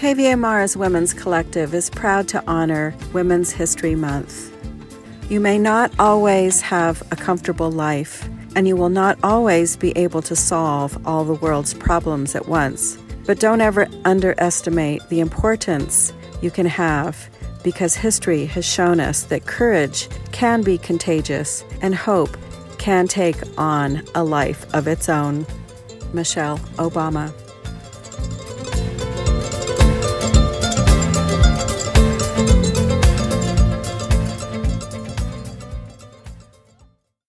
KVMR's Women's Collective is proud to honor Women's History Month. You may not always have a comfortable life, and you will not always be able to solve all the world's problems at once. But don't ever underestimate the importance you can have because history has shown us that courage can be contagious and hope can take on a life of its own. Michelle Obama.